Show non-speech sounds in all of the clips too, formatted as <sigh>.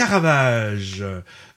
Caravage.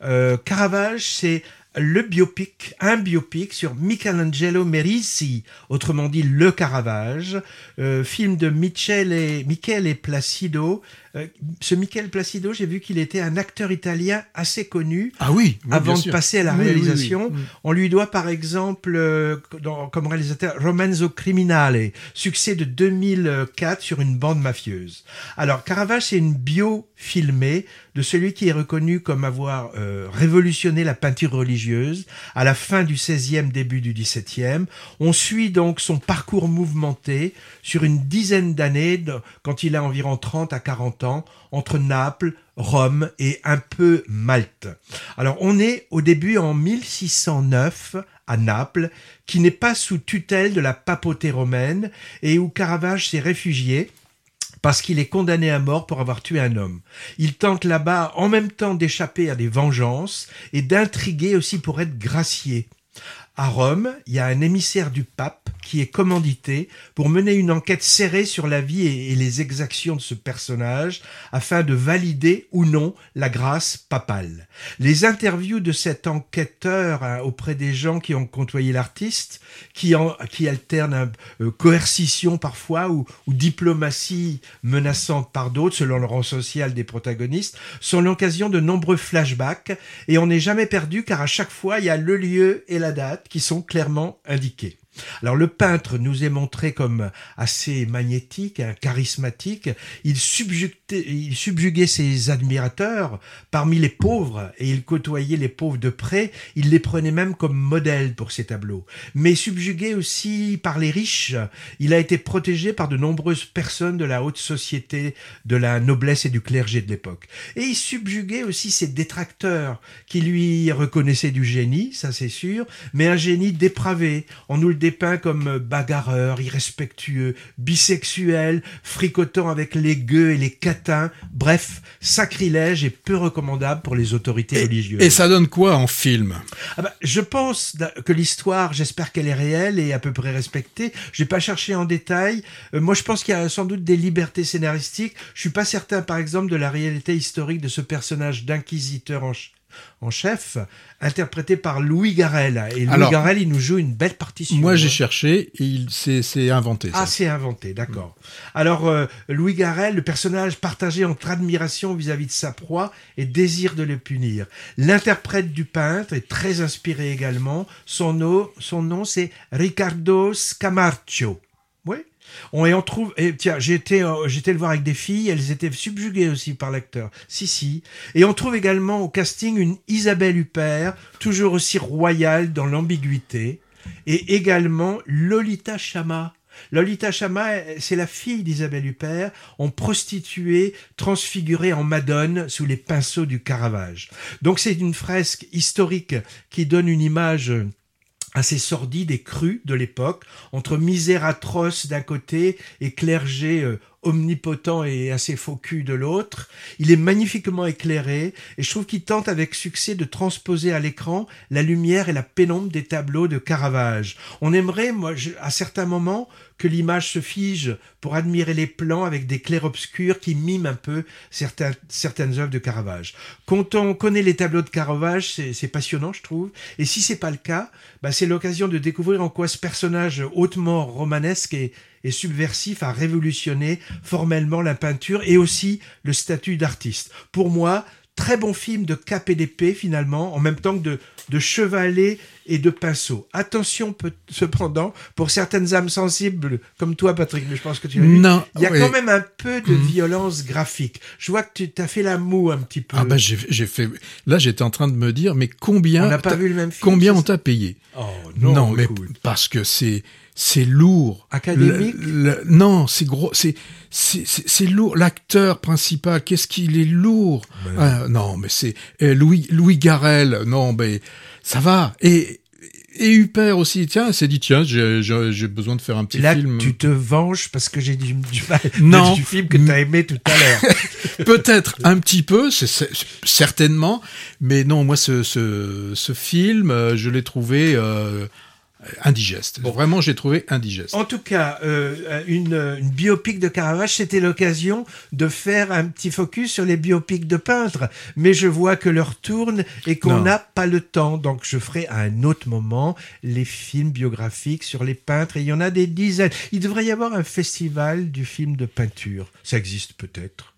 Euh, Caravage, c'est le biopic, un biopic sur Michelangelo Merisi, autrement dit Le Caravage, euh, film de Michele Michele Placido. Euh, ce Michele Placido, j'ai vu qu'il était un acteur italien assez connu. Ah oui, oui, avant de sûr. passer à la Oui, réalisation. oui. On lui doit par exemple, euh, dans- comme réalisateur, Romanzo Criminale, succès de 2004 sur une bande mafieuse. Alors, Caravage, c'est une bio filmée de celui qui est reconnu comme avoir euh, révolutionné la peinture religieuse à la fin du 16e, début du 17e. On suit donc son parcours mouvementé sur une dizaine d'années, quand il a environ 30 à 40 ans, entre Naples, Rome et un peu Malte. Alors on est au début en 1609 à Naples, qui n'est pas sous tutelle de la papauté romaine et où Caravage s'est réfugié parce qu'il est condamné à mort pour avoir tué un homme. Il tente là-bas en même temps d'échapper à des vengeances et d'intriguer aussi pour être gracié. À Rome, il y a un émissaire du pape qui est commandité pour mener une enquête serrée sur la vie et les exactions de ce personnage afin de valider ou non la grâce papale. Les interviews de cet enquêteur hein, auprès des gens qui ont côtoyé l'artiste, qui, en- qui alternent euh, coercition parfois ou, ou diplomatie menaçante par d'autres selon le rang social des protagonistes, sont l'occasion de nombreux flashbacks et on n'est jamais perdu car à chaque fois il y a le lieu et la date qui sont clairement indiqués. Alors le peintre nous est montré comme assez magnétique, hein, charismatique. Il subjuguait, il subjuguait ses admirateurs parmi les pauvres et il côtoyait les pauvres de près. Il les prenait même comme modèles pour ses tableaux. Mais subjugué aussi par les riches, il a été protégé par de nombreuses personnes de la haute société, de la noblesse et du clergé de l'époque. Et il subjuguait aussi ses détracteurs qui lui reconnaissaient du génie, ça c'est sûr, mais un génie dépravé. On nous le dépeint comme bagarreur, irrespectueux, bisexuel, fricotant avec les gueux et les bref, sacrilège et peu recommandable pour les autorités religieuses. Et ça donne quoi en film? Ah bah, je pense que l'histoire, j'espère qu'elle est réelle et à peu près respectée. Je n'ai pas cherché en détail. Euh, moi, je pense qu'il y a sans doute des libertés scénaristiques. Je suis pas certain, par exemple, de la réalité historique de ce personnage d'inquisiteur en, en chef, interprété par Louis Garrel. Et Louis Alors, Garrel, il nous joue une belle partition. Moi, j'ai cherché et il c'est inventé. ça. Ah, c'est inventé, d'accord. Alors, euh, Louis Garrel, le personnage partagé entre admiration vis-à-vis de sa proie et désir de le punir. L'interprète du peintre est très inspiré également. Son nom, son nom c'est Ricardo Scamarcio. On, et on trouve, tiens, j'étais, euh, j'étais le voir avec des filles, elles étaient subjuguées aussi par l'acteur. Si, si. Et on trouve également au casting une Isabelle Huppert, toujours aussi royale dans l'ambiguïté, et également Lolita Chama. Lolita Chama, c'est la fille d'Isabelle Huppert, en prostituée transfigurée en Madone sous les pinceaux du Caravage. Donc c'est une fresque historique qui donne une image assez sordide et crue de l'époque, entre misère atroce d'un côté et clergé euh, omnipotent et assez faux de l'autre. Il est magnifiquement éclairé et je trouve qu'il tente avec succès de transposer à l'écran la lumière et la pénombre des tableaux de Caravage. On aimerait, moi, je- à certains moments, que l'image se fige pour admirer les plans avec des clairs-obscurs qui miment un peu certains, certaines œuvres de Caravage. Quand on connaît les tableaux de Caravage, c'est passionnant, je trouve. Et si c'est pas le cas, bah, c'est l'occasion de découvrir en quoi ce personnage hautement romanesque et, et subversif a révolutionné formellement la peinture et aussi le statut d'artiste. Pour moi, très bon film de cap et d'épée finalement, en même temps que de, de chevalet et de pinceau. Attention peut- cependant, pour certaines âmes sensibles comme toi Patrick, mais je pense que tu l'as vu, Non, il y a oui. quand même un peu de Mhm. violence graphique. Je vois que tu as fait la moue un petit peu. Ah bah j'ai fait. Là, j'étais en train de me dire, mais combien On n'a pas t'as- vu le même film, Combien on t'a payé? Oh non, mais écoute. parce que c'est c'est lourd. Académique? Le- le- Non, c'est gros. C'est c'est lourd. L'acteur principal, qu'est-ce qu'il est lourd? Ah, non, mais c'est euh, Louis Louis Garrel. Non, mais ça va. Et et Huppert aussi. Tiens, s'est dit tiens, j'ai besoin de faire un petit Là, film. tu te venges parce que j'ai dit du mal <laughs> Non. du film que tu as aimé tout à l'heure. <laughs> Peut-être un petit peu, c'est c'est- certainement, mais non, moi ce ce, ce film, euh, je l'ai trouvé euh, indigeste. Vraiment, j'ai trouvé indigeste. En tout cas, euh, une, une, biopic de Caravage, c'était l'occasion de faire un petit focus sur les biopics de peintres. Mais je vois que l'heure tourne et qu'on n'a pas le temps. Donc, je ferai à un autre moment les films biographiques sur les peintres. Et il y en a des dizaines. Il devrait y avoir un festival du film de peinture. Ça existe peut-être.